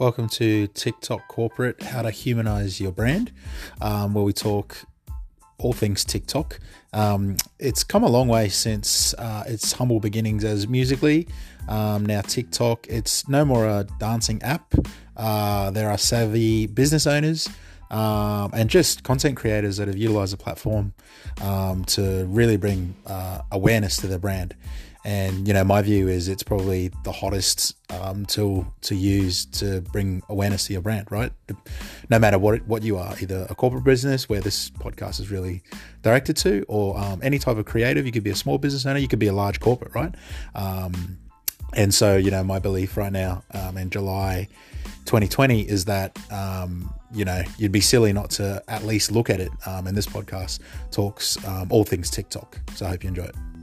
Welcome to TikTok Corporate How to Humanize Your Brand, um, where we talk all things TikTok. Um, it's come a long way since uh, its humble beginnings as Musical.ly. Um, now, TikTok, it's no more a dancing app. Uh, there are savvy business owners um, and just content creators that have utilized the platform um, to really bring uh, awareness to their brand. And you know, my view is it's probably the hottest um, tool to use to bring awareness to your brand, right? No matter what what you are, either a corporate business where this podcast is really directed to, or um, any type of creative. You could be a small business owner, you could be a large corporate, right? Um, and so, you know, my belief right now um, in July 2020 is that um, you know you'd be silly not to at least look at it. Um, and this podcast talks um, all things TikTok. So I hope you enjoy it.